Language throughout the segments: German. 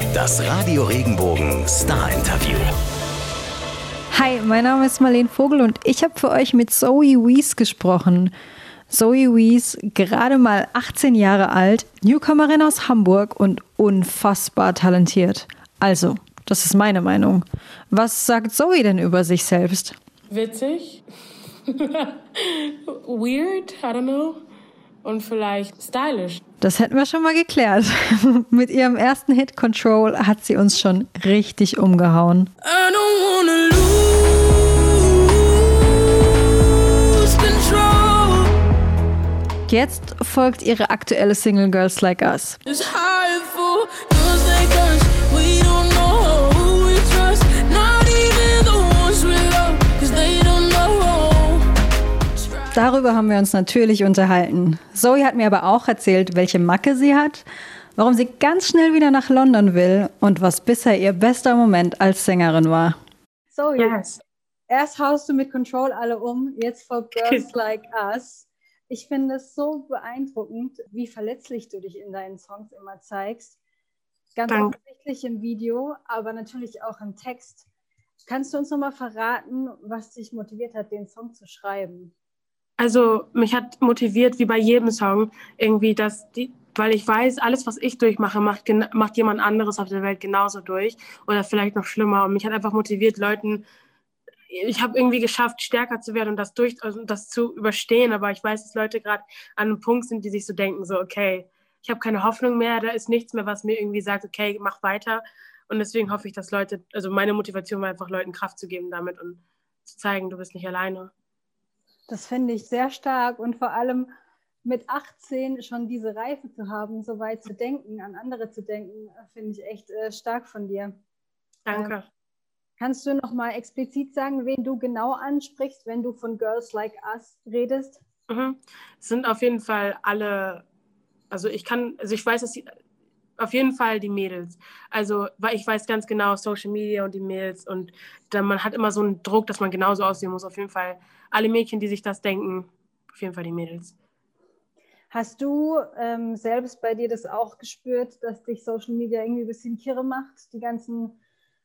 Das Radio Regenbogen Star Interview. Hi, mein Name ist Marlene Vogel und ich habe für euch mit Zoe Wies gesprochen. Zoe Wies, gerade mal 18 Jahre alt, Newcomerin aus Hamburg und unfassbar talentiert. Also, das ist meine Meinung. Was sagt Zoe denn über sich selbst? Witzig. Weird, I don't know. Und vielleicht stylisch. Das hätten wir schon mal geklärt. Mit ihrem ersten Hit Control hat sie uns schon richtig umgehauen. I don't wanna lose control. Jetzt folgt ihre aktuelle Single Girls Like Us. Darüber haben wir uns natürlich unterhalten. Zoe hat mir aber auch erzählt, welche Macke sie hat, warum sie ganz schnell wieder nach London will und was bisher ihr bester Moment als Sängerin war. Zoe, yes. erst haust du mit Control alle um, jetzt for Girls Like Us. Ich finde es so beeindruckend, wie verletzlich du dich in deinen Songs immer zeigst. Ganz Dank. offensichtlich im Video, aber natürlich auch im Text. Kannst du uns nochmal verraten, was dich motiviert hat, den Song zu schreiben? Also mich hat motiviert, wie bei jedem Song, irgendwie, dass die, weil ich weiß, alles, was ich durchmache, macht, macht jemand anderes auf der Welt genauso durch oder vielleicht noch schlimmer. Und mich hat einfach motiviert, Leuten, ich habe irgendwie geschafft, stärker zu werden und das durch, also das zu überstehen. Aber ich weiß, dass Leute gerade an einem Punkt sind, die sich so denken, so, okay, ich habe keine Hoffnung mehr, da ist nichts mehr, was mir irgendwie sagt, okay, mach weiter. Und deswegen hoffe ich, dass Leute, also meine Motivation war einfach, Leuten Kraft zu geben damit und zu zeigen, du bist nicht alleine. Das finde ich sehr stark und vor allem mit 18 schon diese Reife zu haben, so weit zu denken, an andere zu denken, finde ich echt äh, stark von dir. Danke. Ähm, kannst du noch mal explizit sagen, wen du genau ansprichst, wenn du von Girls Like Us redest? Mhm. Es sind auf jeden Fall alle, also ich kann, also ich weiß, dass die, auf jeden Fall die Mädels. Also, weil ich weiß ganz genau, Social Media und die Mädels und dann, man hat immer so einen Druck, dass man genauso aussehen muss. Auf jeden Fall alle Mädchen, die sich das denken, auf jeden Fall die Mädels. Hast du ähm, selbst bei dir das auch gespürt, dass dich Social Media irgendwie ein bisschen kirre macht? Die ganzen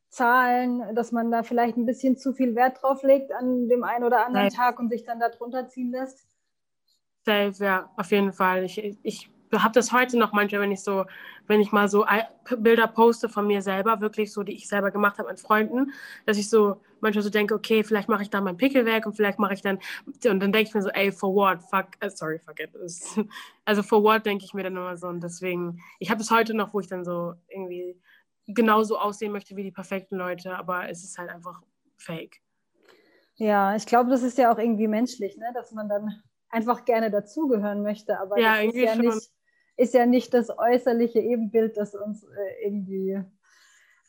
Zahlen, dass man da vielleicht ein bisschen zu viel Wert drauf legt an dem einen oder anderen Safe. Tag und sich dann da drunter ziehen lässt? Safe, ja, auf jeden Fall. Ich, ich habe das heute noch manchmal, wenn ich so, wenn ich mal so Bilder poste von mir selber, wirklich so, die ich selber gemacht habe mit Freunden, dass ich so manchmal so denke, okay, vielleicht mache ich da mein Pickel weg und vielleicht mache ich dann, und dann denke ich mir so, ey, for what, fuck, uh, sorry, fuck it. Also for what denke ich mir dann immer so und deswegen, ich habe es heute noch, wo ich dann so irgendwie genauso aussehen möchte wie die perfekten Leute, aber es ist halt einfach fake. Ja, ich glaube, das ist ja auch irgendwie menschlich, ne? dass man dann einfach gerne dazugehören möchte, aber ja, das ist ja, nicht, ist ja nicht das äußerliche Ebenbild, das uns äh, irgendwie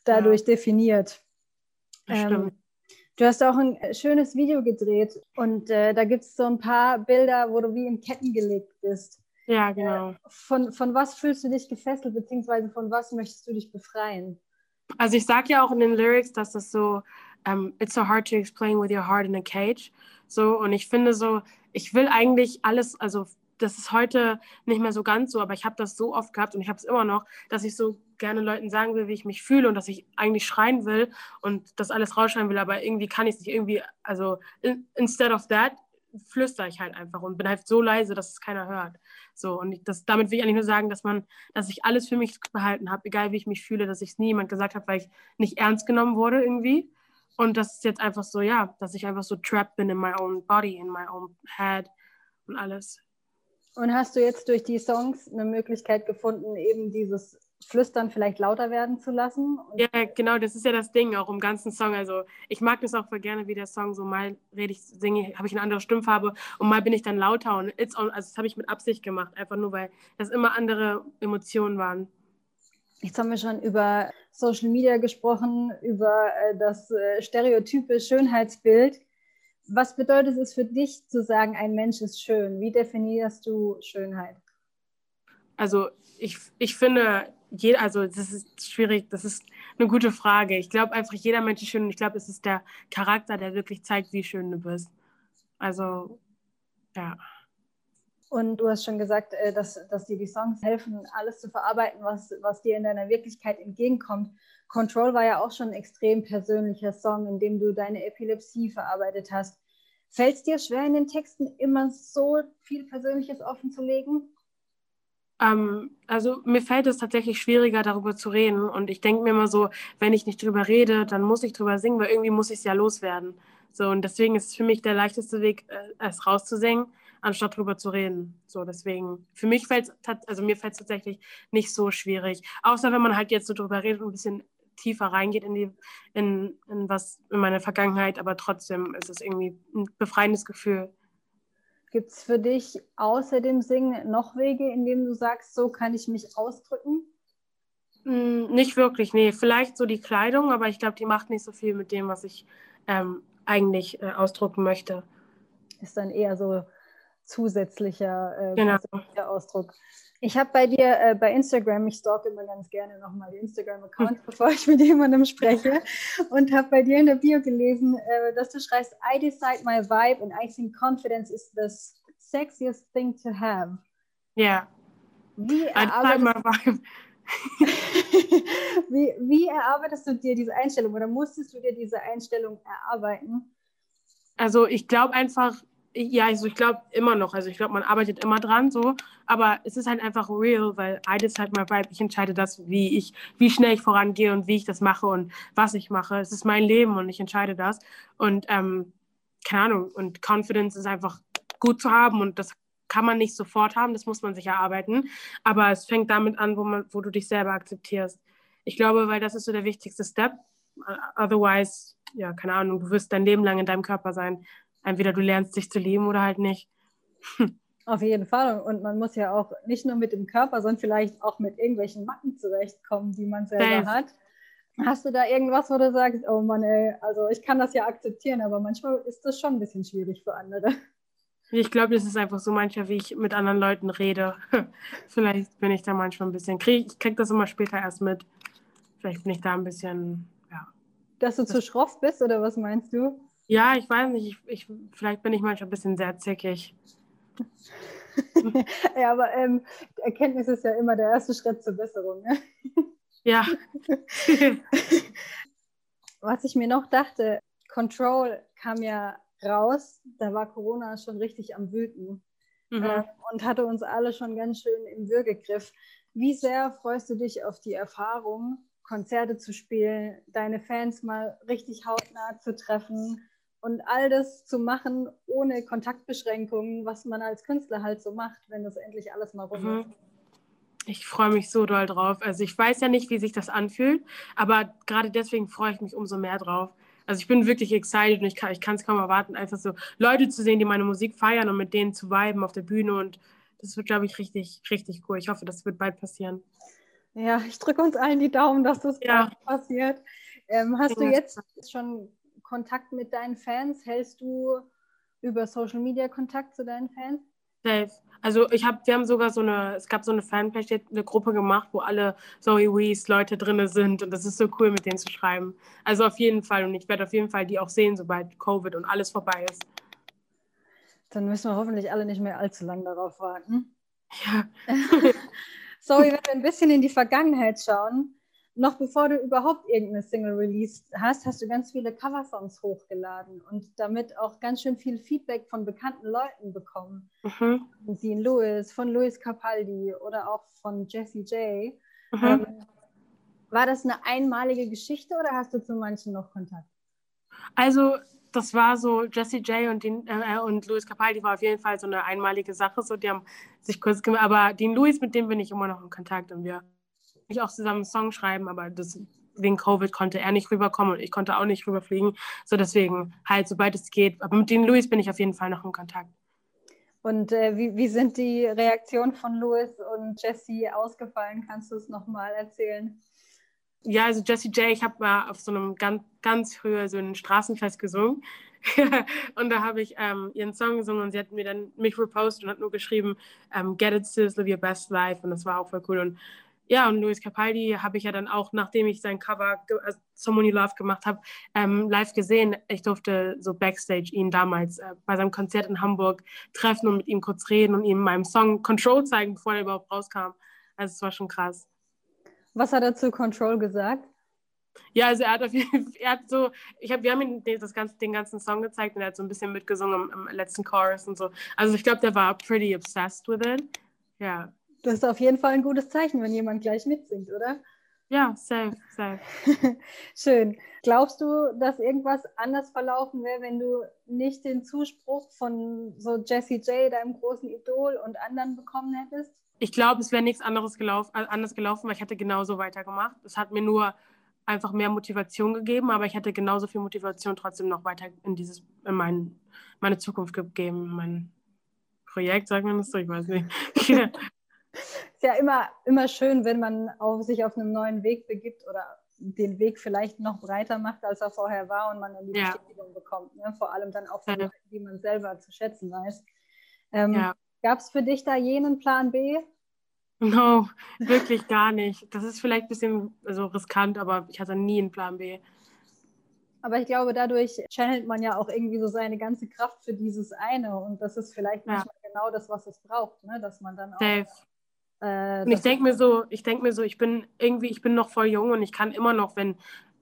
dadurch ja. definiert. Ähm, du hast auch ein äh, schönes Video gedreht und äh, da gibt es so ein paar Bilder, wo du wie in Ketten gelegt bist. Ja, genau. Äh, von, von was fühlst du dich gefesselt, beziehungsweise von was möchtest du dich befreien? Also ich sage ja auch in den Lyrics, dass das so, um, it's so hard to explain with your heart in a cage. So, und ich finde so, ich will eigentlich alles, also das ist heute nicht mehr so ganz so, aber ich habe das so oft gehabt und ich habe es immer noch, dass ich so gerne Leuten sagen will, wie ich mich fühle und dass ich eigentlich schreien will und das alles rausschreien will, aber irgendwie kann ich es nicht irgendwie, also in, instead of that flüstere ich halt einfach und bin halt so leise, dass es keiner hört. So und das, damit will ich eigentlich nur sagen, dass man, dass ich alles für mich behalten habe, egal wie ich mich fühle, dass ich es nie jemand gesagt habe, weil ich nicht ernst genommen wurde irgendwie. Und das ist jetzt einfach so, ja, dass ich einfach so trapped bin in my own body, in my own head und alles. Und hast du jetzt durch die Songs eine Möglichkeit gefunden, eben dieses Flüstern vielleicht lauter werden zu lassen? ja, genau, das ist ja das Ding auch im ganzen Song. Also ich mag das auch voll gerne, wie der Song so mal rede ich, singe, habe ich eine andere Stimmfarbe und mal bin ich dann lauter und it's on, also das habe ich mit Absicht gemacht, einfach nur weil das immer andere Emotionen waren. Jetzt haben wir schon über Social Media gesprochen, über äh, das äh, stereotype Schönheitsbild. Was bedeutet es für dich zu sagen, ein Mensch ist schön? Wie definierst du Schönheit? Also ich, ich finde, jeder, also das ist schwierig, das ist eine gute Frage. Ich glaube einfach, jeder Mensch ist schön und ich glaube, es ist der Charakter, der wirklich zeigt, wie schön du bist. Also, ja. Und du hast schon gesagt, äh, dass, dass dir die Songs helfen, alles zu verarbeiten, was, was dir in deiner Wirklichkeit entgegenkommt. Control war ja auch schon ein extrem persönlicher Song, in dem du deine Epilepsie verarbeitet hast. Fällt es dir schwer, in den Texten immer so viel Persönliches offen zu legen? Ähm, also mir fällt es tatsächlich schwieriger, darüber zu reden. Und ich denke mir immer so, wenn ich nicht drüber rede, dann muss ich drüber singen, weil irgendwie muss ich es ja loswerden. So, und deswegen ist es für mich der leichteste Weg, äh, es rauszusingen anstatt drüber zu reden. So, deswegen, für mich fällt es, also mir fällt es tatsächlich nicht so schwierig. Außer wenn man halt jetzt so drüber redet und ein bisschen tiefer reingeht in die, in, in was, in meine Vergangenheit, aber trotzdem ist es irgendwie ein befreiendes Gefühl. Gibt es für dich außer dem Singen noch Wege, in denen du sagst, so kann ich mich ausdrücken? Mm, nicht wirklich, nee. Vielleicht so die Kleidung, aber ich glaube, die macht nicht so viel mit dem, was ich ähm, eigentlich äh, ausdrucken möchte. Ist dann eher so zusätzlicher, äh, genau. Ausdruck. Ich habe bei dir äh, bei Instagram, ich stalke immer ganz gerne nochmal den Instagram-Account, bevor ich mit jemandem spreche, und habe bei dir in der Bio gelesen, äh, dass du schreibst, I decide my vibe and I think confidence is the sexiest thing to have. Ja. Yeah. Wie erarbeitest, wie, wie erarbeitest du dir diese Einstellung oder musstest du dir diese Einstellung erarbeiten? Also ich glaube einfach, ja, also ich glaube immer noch. Also ich glaube, man arbeitet immer dran so. Aber es ist halt einfach real, weil eines halt mal Vibe. Ich entscheide das, wie ich, wie schnell ich vorangehe und wie ich das mache und was ich mache. Es ist mein Leben und ich entscheide das. Und ähm, keine Ahnung. Und Confidence ist einfach gut zu haben und das kann man nicht sofort haben. Das muss man sich erarbeiten. Aber es fängt damit an, wo man, wo du dich selber akzeptierst. Ich glaube, weil das ist so der wichtigste Step. Otherwise, ja, keine Ahnung, du wirst dein Leben lang in deinem Körper sein entweder du lernst dich zu lieben oder halt nicht. Auf jeden Fall. Und man muss ja auch nicht nur mit dem Körper, sondern vielleicht auch mit irgendwelchen Macken zurechtkommen, die man selber Safe. hat. Hast du da irgendwas, wo du sagst, oh Mann, ey, also ich kann das ja akzeptieren, aber manchmal ist das schon ein bisschen schwierig für andere. Ich glaube, das ist einfach so manchmal, wie ich mit anderen Leuten rede. Vielleicht bin ich da manchmal ein bisschen, krieg, ich krieg das immer später erst mit. Vielleicht bin ich da ein bisschen, ja. Dass du das zu schroff bist oder was meinst du? Ja, ich weiß nicht. Ich, ich, vielleicht bin ich manchmal ein bisschen sehr zickig. ja, aber ähm, Erkenntnis ist ja immer der erste Schritt zur Besserung. Ne? Ja. Was ich mir noch dachte, Control kam ja raus, da war Corona schon richtig am Wüten mhm. äh, und hatte uns alle schon ganz schön im Würgegriff. Wie sehr freust du dich auf die Erfahrung, Konzerte zu spielen, deine Fans mal richtig hautnah zu treffen und all das zu machen ohne Kontaktbeschränkungen, was man als Künstler halt so macht, wenn das endlich alles mal rum mhm. ist. Ich freue mich so doll drauf. Also ich weiß ja nicht, wie sich das anfühlt, aber gerade deswegen freue ich mich umso mehr drauf. Also ich bin wirklich excited und ich kann es kaum erwarten, einfach so Leute zu sehen, die meine Musik feiern und mit denen zu viben auf der Bühne und das wird, glaube ich, richtig, richtig cool. Ich hoffe, das wird bald passieren. Ja, ich drücke uns allen die Daumen, dass das ja. passiert. Ähm, hast ja. du jetzt schon Kontakt mit deinen Fans? Hältst du über Social Media Kontakt zu deinen Fans? Safe. Also ich habe, wir haben sogar so eine, es gab so eine Fanpage, eine Gruppe gemacht, wo alle Zoe Wees Leute drin sind und das ist so cool, mit denen zu schreiben. Also auf jeden Fall und ich werde auf jeden Fall die auch sehen, sobald Covid und alles vorbei ist. Dann müssen wir hoffentlich alle nicht mehr allzu lange darauf warten. Ja. Zoe, wenn wir ein bisschen in die Vergangenheit schauen, noch bevor du überhaupt irgendeine Single released hast, hast du ganz viele Coversongs hochgeladen und damit auch ganz schön viel Feedback von bekannten Leuten bekommen. Mhm. Dean Lewis, von Louis Capaldi oder auch von Jessie J. Mhm. Ähm, war das eine einmalige Geschichte oder hast du zu manchen noch Kontakt? Also das war so, Jessie J und, Dean, äh, und Louis Capaldi war auf jeden Fall so eine einmalige Sache. So, die haben sich kurz gemacht, aber Dean Louis, mit dem bin ich immer noch in Kontakt und wir ich auch zusammen einen Song schreiben, aber das, wegen Covid konnte er nicht rüberkommen und ich konnte auch nicht rüberfliegen. So deswegen halt, sobald es geht. Aber mit den Louis bin ich auf jeden Fall noch in Kontakt. Und äh, wie, wie sind die Reaktionen von Louis und Jesse ausgefallen? Kannst du es nochmal erzählen? Ja, also Jessie J, ich habe mal auf so einem ganz, ganz früher so ein Straßenfest gesungen. und da habe ich ähm, ihren Song gesungen und sie hat mir dann mich repostet und hat nur geschrieben, ähm, get it sis, live your best life. Und das war auch voll cool. Und ja, und Luis Capaldi habe ich ja dann auch, nachdem ich sein Cover also Someone You Love gemacht habe, ähm, live gesehen. Ich durfte so Backstage ihn damals äh, bei seinem Konzert in Hamburg treffen und mit ihm kurz reden und ihm meinem Song Control zeigen, bevor er überhaupt rauskam. Also es war schon krass. Was hat er zu Control gesagt? Ja, also er hat auf jeden Fall, er hat so, ich habe, wir haben ihm das ganze, den ganzen Song gezeigt und er hat so ein bisschen mitgesungen im, im letzten Chorus und so. Also ich glaube, der war pretty obsessed with it. Ja. Das ist auf jeden Fall ein gutes Zeichen, wenn jemand gleich mitsingt, oder? Ja, safe, safe. Schön. Glaubst du, dass irgendwas anders verlaufen wäre, wenn du nicht den Zuspruch von so Jessie J, deinem großen Idol, und anderen bekommen hättest? Ich glaube, es wäre nichts anderes gelaufen, anders gelaufen, weil ich hätte genauso weitergemacht. Es hat mir nur einfach mehr Motivation gegeben, aber ich hätte genauso viel Motivation trotzdem noch weiter in dieses, in mein, meine Zukunft gegeben, mein Projekt, sagt man das so, ich weiß nicht. ist ja immer, immer schön, wenn man auf, sich auf einem neuen Weg begibt oder den Weg vielleicht noch breiter macht, als er vorher war und man dann die ja. Bestätigung bekommt. Ne? Vor allem dann auch von ja. Leuten, die man selber zu schätzen weiß. Ähm, ja. Gab es für dich da jenen Plan B? No, wirklich gar nicht. Das ist vielleicht ein bisschen also riskant, aber ich hatte nie einen Plan B. Aber ich glaube, dadurch channelt man ja auch irgendwie so seine ganze Kraft für dieses eine. Und das ist vielleicht manchmal genau das, was es braucht, ne? dass man dann auch. Safe. Äh, und ich denke mir so, ich denke mir so, ich bin irgendwie, ich bin noch voll jung und ich kann immer noch, wenn,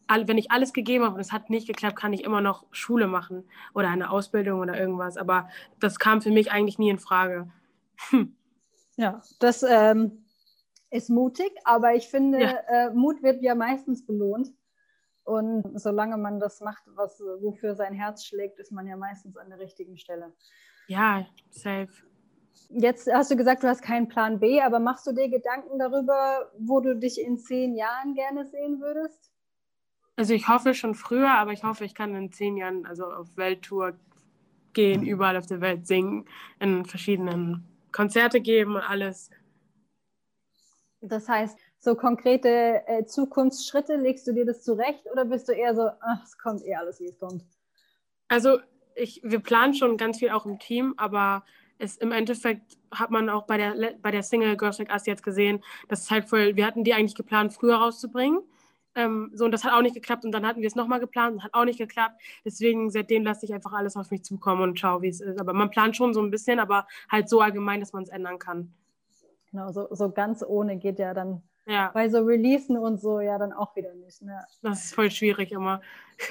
wenn ich alles gegeben habe und es hat nicht geklappt, kann ich immer noch Schule machen oder eine Ausbildung oder irgendwas. Aber das kam für mich eigentlich nie in Frage. Hm. Ja, das ähm, ist mutig, aber ich finde, ja. äh, Mut wird ja meistens belohnt. Und solange man das macht, was, wofür sein Herz schlägt, ist man ja meistens an der richtigen Stelle. Ja, safe. Jetzt hast du gesagt, du hast keinen Plan B, aber machst du dir Gedanken darüber, wo du dich in zehn Jahren gerne sehen würdest? Also ich hoffe schon früher, aber ich hoffe, ich kann in zehn Jahren also auf Welttour gehen, überall auf der Welt singen, in verschiedenen Konzerte geben und alles. Das heißt, so konkrete äh, Zukunftsschritte, legst du dir das zurecht oder bist du eher so, ach, es kommt eh alles, wie es kommt? Also ich, wir planen schon ganz viel auch im Team, aber es, im Endeffekt hat man auch bei der, bei der Single Girls Like Us jetzt gesehen, dass es halt voll, wir hatten die eigentlich geplant, früher rauszubringen. Ähm, so, und das hat auch nicht geklappt. Und dann hatten wir es nochmal geplant und hat auch nicht geklappt. Deswegen, seitdem lasse ich einfach alles auf mich zukommen und schaue, wie es ist. Aber man plant schon so ein bisschen, aber halt so allgemein, dass man es ändern kann. Genau, so, so ganz ohne geht ja dann ja. bei so Releasen und so ja dann auch wieder nicht. Ne? Das ist voll schwierig immer.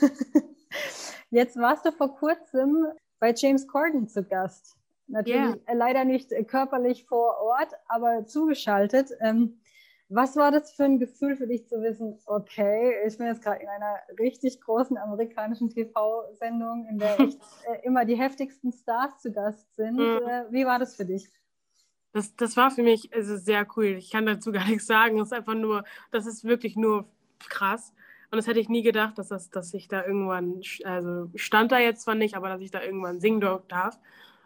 Jetzt warst du vor kurzem bei James Corden zu Gast. Natürlich yeah. leider nicht körperlich vor Ort, aber zugeschaltet. Ähm, was war das für ein Gefühl für dich zu wissen, okay, ich bin jetzt gerade in einer richtig großen amerikanischen TV-Sendung, in der echt, äh, immer die heftigsten Stars zu Gast sind. Äh, wie war das für dich? Das, das war für mich also sehr cool. Ich kann dazu gar nichts sagen. Es ist einfach nur, das ist wirklich nur krass. Und das hätte ich nie gedacht, dass, das, dass ich da irgendwann, also stand da jetzt zwar nicht, aber dass ich da irgendwann singen darf.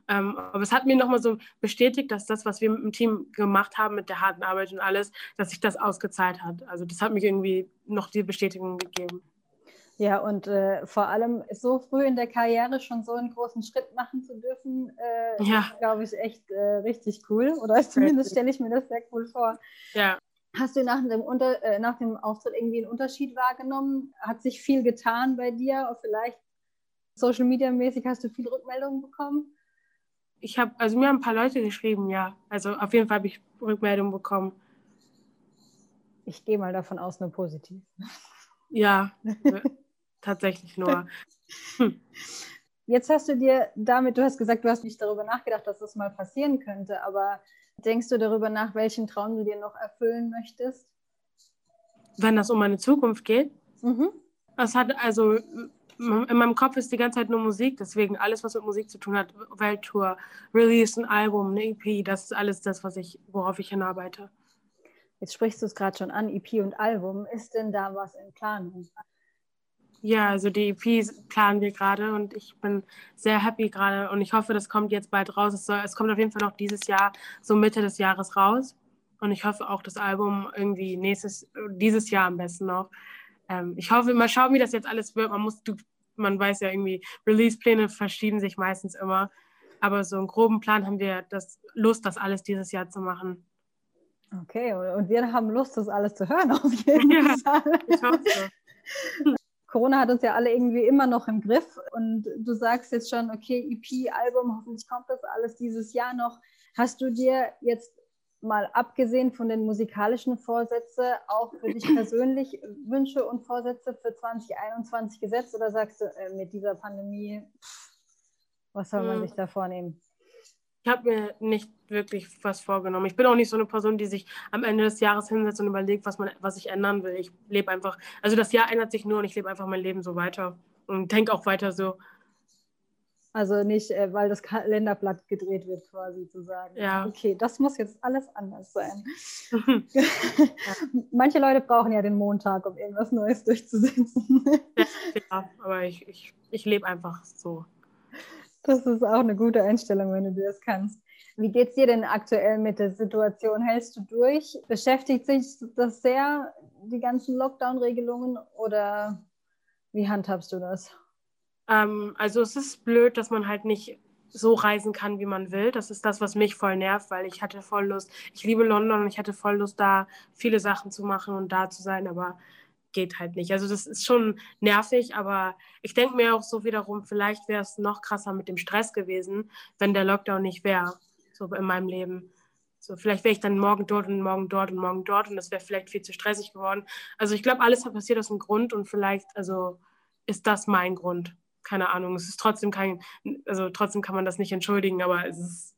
Ähm, aber es hat mir nochmal so bestätigt, dass das, was wir mit dem Team gemacht haben, mit der harten Arbeit und alles, dass sich das ausgezahlt hat. Also das hat mich irgendwie noch die Bestätigung gegeben. Ja, und äh, vor allem so früh in der Karriere schon so einen großen Schritt machen zu dürfen, äh, ja. glaube ich, echt äh, richtig cool. Oder zumindest stelle ich mir das sehr cool vor. Ja. Hast du nach dem, Unter äh, nach dem Auftritt irgendwie einen Unterschied wahrgenommen? Hat sich viel getan bei dir? Oder vielleicht Social Media mäßig hast du viel Rückmeldungen bekommen? Ich habe, also mir haben ein paar Leute geschrieben, ja. Also auf jeden Fall habe ich Rückmeldungen bekommen. Ich gehe mal davon aus, nur positiv. Ja, tatsächlich nur. Hm. Jetzt hast du dir damit, du hast gesagt, du hast nicht darüber nachgedacht, dass das mal passieren könnte, aber Denkst du darüber nach, welchen Traum du dir noch erfüllen möchtest? Wenn das um meine Zukunft geht? Mhm. Das hat also in meinem Kopf ist die ganze Zeit nur Musik, deswegen alles, was mit Musik zu tun hat, Welttour, Release, ein Album, eine EP, das ist alles das, was ich, worauf ich hinarbeite. Jetzt sprichst du es gerade schon an, EP und Album. Ist denn da was in Planung? Ja, also die EP planen wir gerade und ich bin sehr happy gerade und ich hoffe, das kommt jetzt bald raus. Es, soll, es kommt auf jeden Fall noch dieses Jahr, so Mitte des Jahres raus. Und ich hoffe auch das Album irgendwie nächstes, dieses Jahr am besten noch. Ähm, ich hoffe, mal schauen, wie das jetzt alles wird. Man muss, du, man weiß ja irgendwie, Release-Pläne verschieben sich meistens immer. Aber so einen groben Plan haben wir das Lust, das alles dieses Jahr zu machen. Okay, und wir haben Lust, das alles zu hören auf jeden ja, Fall. Ich hoffe. Corona hat uns ja alle irgendwie immer noch im Griff und du sagst jetzt schon, okay, EP, Album, hoffentlich kommt das alles dieses Jahr noch. Hast du dir jetzt mal abgesehen von den musikalischen Vorsätzen auch für dich persönlich Wünsche und Vorsätze für 2021 gesetzt oder sagst du äh, mit dieser Pandemie, was soll man hm. sich da vornehmen? Ich habe mir nicht wirklich was vorgenommen. Ich bin auch nicht so eine Person, die sich am Ende des Jahres hinsetzt und überlegt, was, man, was ich ändern will. Ich lebe einfach, also das Jahr ändert sich nur und ich lebe einfach mein Leben so weiter und denke auch weiter so. Also nicht, äh, weil das Kalenderblatt gedreht wird, quasi zu sagen. Ja. Okay, das muss jetzt alles anders sein. ja. Manche Leute brauchen ja den Montag, um irgendwas Neues durchzusetzen. ja, aber ich, ich, ich lebe einfach so. Das ist auch eine gute Einstellung, wenn du das kannst. Wie geht es dir denn aktuell mit der Situation? Hältst du durch? Beschäftigt sich das sehr, die ganzen Lockdown-Regelungen, oder wie handhabst du das? Ähm, also es ist blöd, dass man halt nicht so reisen kann, wie man will. Das ist das, was mich voll nervt, weil ich hatte voll Lust. Ich liebe London und ich hatte voll Lust, da viele Sachen zu machen und da zu sein, aber geht halt nicht. Also das ist schon nervig, aber ich denke mir auch so wiederum, vielleicht wäre es noch krasser mit dem Stress gewesen, wenn der Lockdown nicht wäre, so in meinem Leben. So, vielleicht wäre ich dann morgen dort und morgen dort und morgen dort und das wäre vielleicht viel zu stressig geworden. Also ich glaube, alles hat passiert aus einem Grund und vielleicht, also ist das mein Grund. Keine Ahnung. Es ist trotzdem kein, also trotzdem kann man das nicht entschuldigen, aber es ist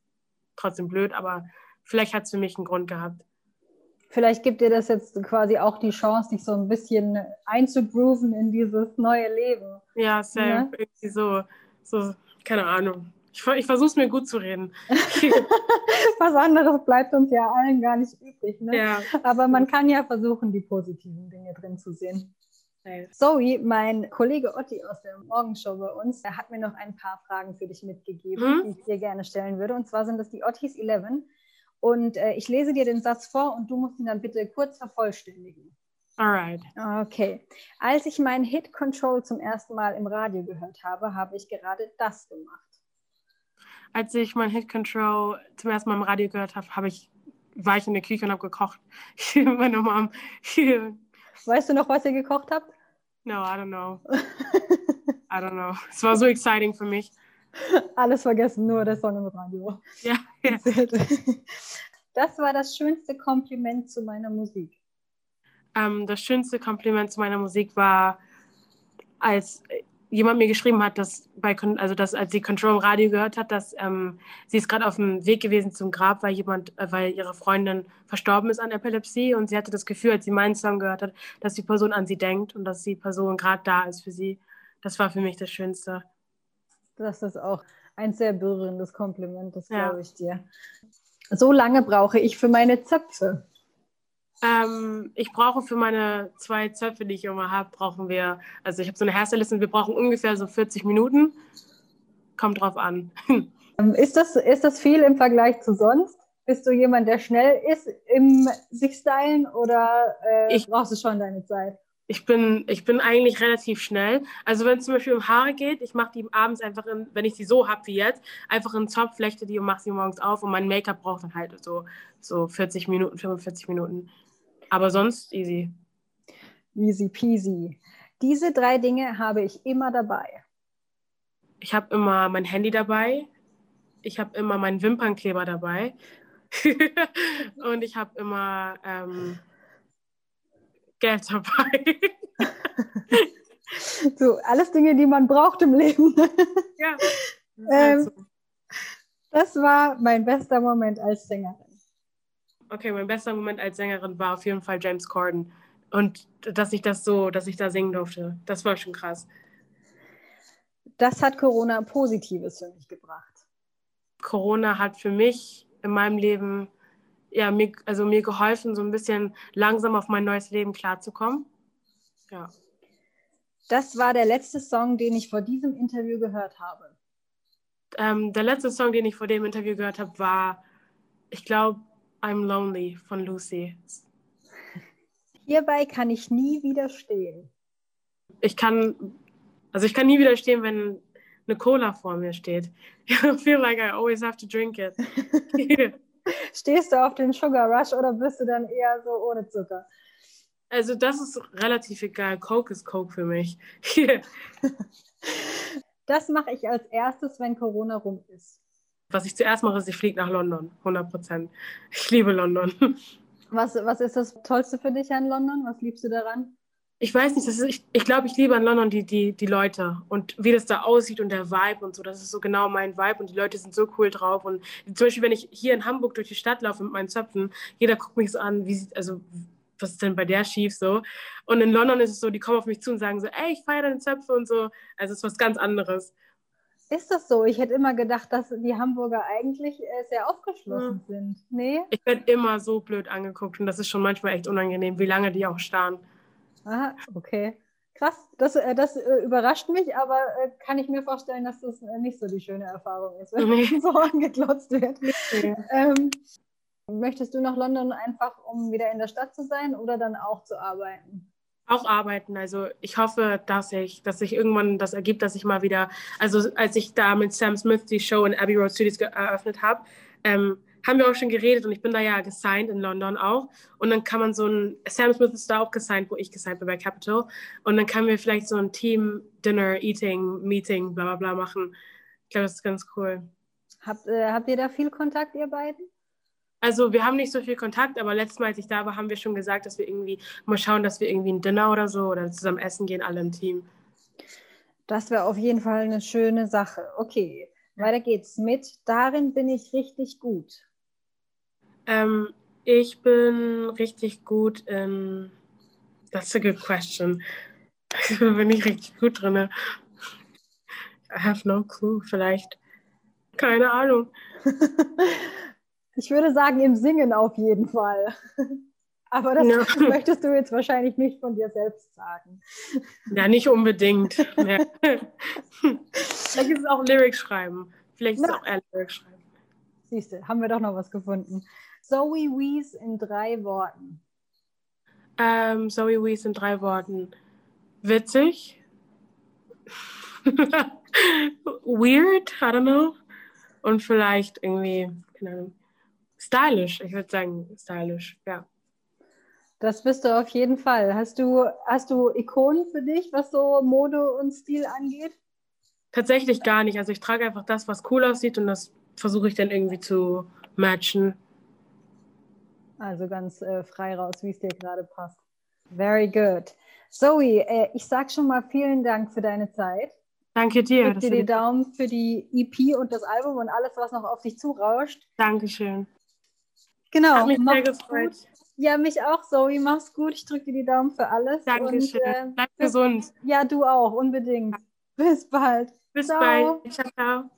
trotzdem blöd, aber vielleicht hat es für mich einen Grund gehabt vielleicht gibt dir das jetzt quasi auch die Chance, dich so ein bisschen einzugrooven in dieses neue Leben. Ja, same. Ja? Irgendwie so, so, keine Ahnung. Ich, ich versuche es mir gut zu reden. Was anderes bleibt uns ja allen gar nicht übrig. Ne? Ja. Aber man kann ja versuchen, die positiven Dinge drin zu sehen. Zoe, mein Kollege Otti aus der Morgenshow bei uns, der hat mir noch ein paar Fragen für dich mitgegeben, hm? die ich dir gerne stellen würde. Und zwar sind das die Ottis 11. Und äh, ich lese dir den Satz vor und du musst ihn dann bitte kurz vervollständigen. Alright. Okay. Als ich meinen Hit Control zum ersten Mal im Radio gehört habe, habe ich gerade das gemacht. Als ich mein Hit Control zum ersten Mal im Radio gehört habe, habe ich, war ich in der Küche und habe gekocht. Meine Mom. weißt du noch, was ihr gekocht habt? No, I don't know. I don't know. Es war so exciting für mich. Alles vergessen, nur der Song im Radio. Ja, ja. Das war das schönste Kompliment zu meiner Musik. Ähm, das schönste Kompliment zu meiner Musik war, als jemand mir geschrieben hat, dass bei, also dass als sie Control im Radio gehört hat, dass ähm, sie ist gerade auf dem Weg gewesen zum Grab, weil jemand, äh, weil ihre Freundin verstorben ist an Epilepsie und sie hatte das Gefühl, als sie meinen Song gehört hat, dass die Person an sie denkt und dass die Person gerade da ist für sie. Das war für mich das Schönste. Das ist auch ein sehr berührendes Kompliment, das ja. glaube ich dir. So lange brauche ich für meine Zöpfe. Ähm, ich brauche für meine zwei Zöpfe, die ich immer habe, brauchen wir, also ich habe so eine und wir brauchen ungefähr so 40 Minuten. Kommt drauf an. Ähm, ist das, ist das viel im Vergleich zu sonst? Bist du jemand, der schnell ist im sich stylen oder äh, ich, brauchst du schon deine Zeit? Ich bin, ich bin eigentlich relativ schnell. Also wenn es zum Beispiel um Haare geht, ich mache die abends einfach, in, wenn ich die so habe wie jetzt, einfach in Zopf, flechte die und mache sie morgens auf und mein Make-up braucht dann halt so, so 40 Minuten, 45 Minuten. Aber sonst easy. Easy peasy. Diese drei Dinge habe ich immer dabei. Ich habe immer mein Handy dabei. Ich habe immer meinen Wimpernkleber dabei. und ich habe immer... Ähm, Geld dabei. so, alles Dinge, die man braucht im Leben. ja. Ähm, das war mein bester Moment als Sängerin. Okay, mein bester Moment als Sängerin war auf jeden Fall James Corden. Und dass ich das so, dass ich da singen durfte, das war schon krass. Das hat Corona Positives für mich gebracht. Corona hat für mich in meinem Leben ja, mir, also mir geholfen, so ein bisschen langsam auf mein neues Leben klarzukommen. Ja. Das war der letzte Song, den ich vor diesem Interview gehört habe. Ähm, der letzte Song, den ich vor dem Interview gehört habe, war, ich glaube, I'm Lonely von Lucy. Hierbei kann ich nie widerstehen. Ich kann, also ich kann nie widerstehen, wenn eine Cola vor mir steht. I feel like I always have to drink it. Stehst du auf den Sugar Rush oder bist du dann eher so ohne Zucker? Also das ist relativ egal. Coke ist Coke für mich. das mache ich als erstes, wenn Corona rum ist. Was ich zuerst mache, ist, ich fliege nach London. 100 Prozent. Ich liebe London. Was, was ist das Tollste für dich an London? Was liebst du daran? Ich weiß nicht, ist, ich, ich glaube, ich liebe an London die, die, die Leute und wie das da aussieht und der Vibe und so. Das ist so genau mein Vibe und die Leute sind so cool drauf. Und zum Beispiel, wenn ich hier in Hamburg durch die Stadt laufe mit meinen Zöpfen, jeder guckt mich so an, wie sieht, also was ist denn bei der schief so? Und in London ist es so, die kommen auf mich zu und sagen so, ey, ich feiere deine Zöpfe und so. Also es ist was ganz anderes. Ist das so? Ich hätte immer gedacht, dass die Hamburger eigentlich äh, sehr aufgeschlossen hm. sind. Nee? Ich werde immer so blöd angeguckt und das ist schon manchmal echt unangenehm, wie lange die auch starren. Aha, okay. Krass, das, äh, das äh, überrascht mich, aber äh, kann ich mir vorstellen, dass das nicht so die schöne Erfahrung ist, wenn nee. so angeklotzt wird. Ähm, möchtest du nach London einfach, um wieder in der Stadt zu sein oder dann auch zu arbeiten? Auch arbeiten. Also ich hoffe, dass ich, dass sich irgendwann das ergibt, dass ich mal wieder, also als ich da mit Sam Smith die Show in Abbey Road Studios eröffnet habe, ähm, haben wir auch schon geredet und ich bin da ja gesigned in London auch. Und dann kann man so ein, Sam Smith ist da auch gesigned, wo ich gesigned bin bei Capital. Und dann können wir vielleicht so ein Team Dinner, Eating, Meeting, bla bla bla machen. Ich glaube, das ist ganz cool. Habt, äh, habt ihr da viel Kontakt, ihr beiden? Also wir haben nicht so viel Kontakt, aber letztes Mal, als ich da war, haben wir schon gesagt, dass wir irgendwie mal schauen, dass wir irgendwie ein Dinner oder so oder zusammen essen gehen, alle im Team. Das wäre auf jeden Fall eine schöne Sache. Okay, weiter geht's mit. Darin bin ich richtig gut. Ähm, ich bin richtig gut in. That's a good question. bin ich richtig gut drin. I have no clue, vielleicht. Keine Ahnung. Ich würde sagen, im Singen auf jeden Fall. Aber das ja. möchtest du jetzt wahrscheinlich nicht von dir selbst sagen. Ja, nicht unbedingt. Vielleicht ist es auch Lyrics schreiben. Vielleicht ist es auch eher Lyrics schreiben. Siehst du, haben wir doch noch was gefunden. Zoe Wees in drei Worten. Ähm, Zoe Wees in drei Worten. Witzig. Weird, I don't know. Und vielleicht irgendwie, keine Ahnung Stylisch, ich würde sagen stylisch, ja. Das bist du auf jeden Fall. Hast du, hast du Ikonen für dich, was so Mode und Stil angeht? Tatsächlich gar nicht. Also ich trage einfach das, was cool aussieht und das versuche ich dann irgendwie zu matchen. Also ganz äh, frei raus, wie es dir gerade passt. Very good. Zoe, äh, ich sag schon mal vielen Dank für deine Zeit. Danke dir. Ich dir die Daumen für die EP und das Album und alles, was noch auf dich zurauscht. Dankeschön. Genau. Hat mich sehr gefreut. Gut. Ja, mich auch, Zoe. Mach's gut. Ich drücke dir die Daumen für alles. Dankeschön. Und, äh, Bleib gesund. Ja, du auch, unbedingt. Bis bald. Bis ciao. bald. Ciao, ciao.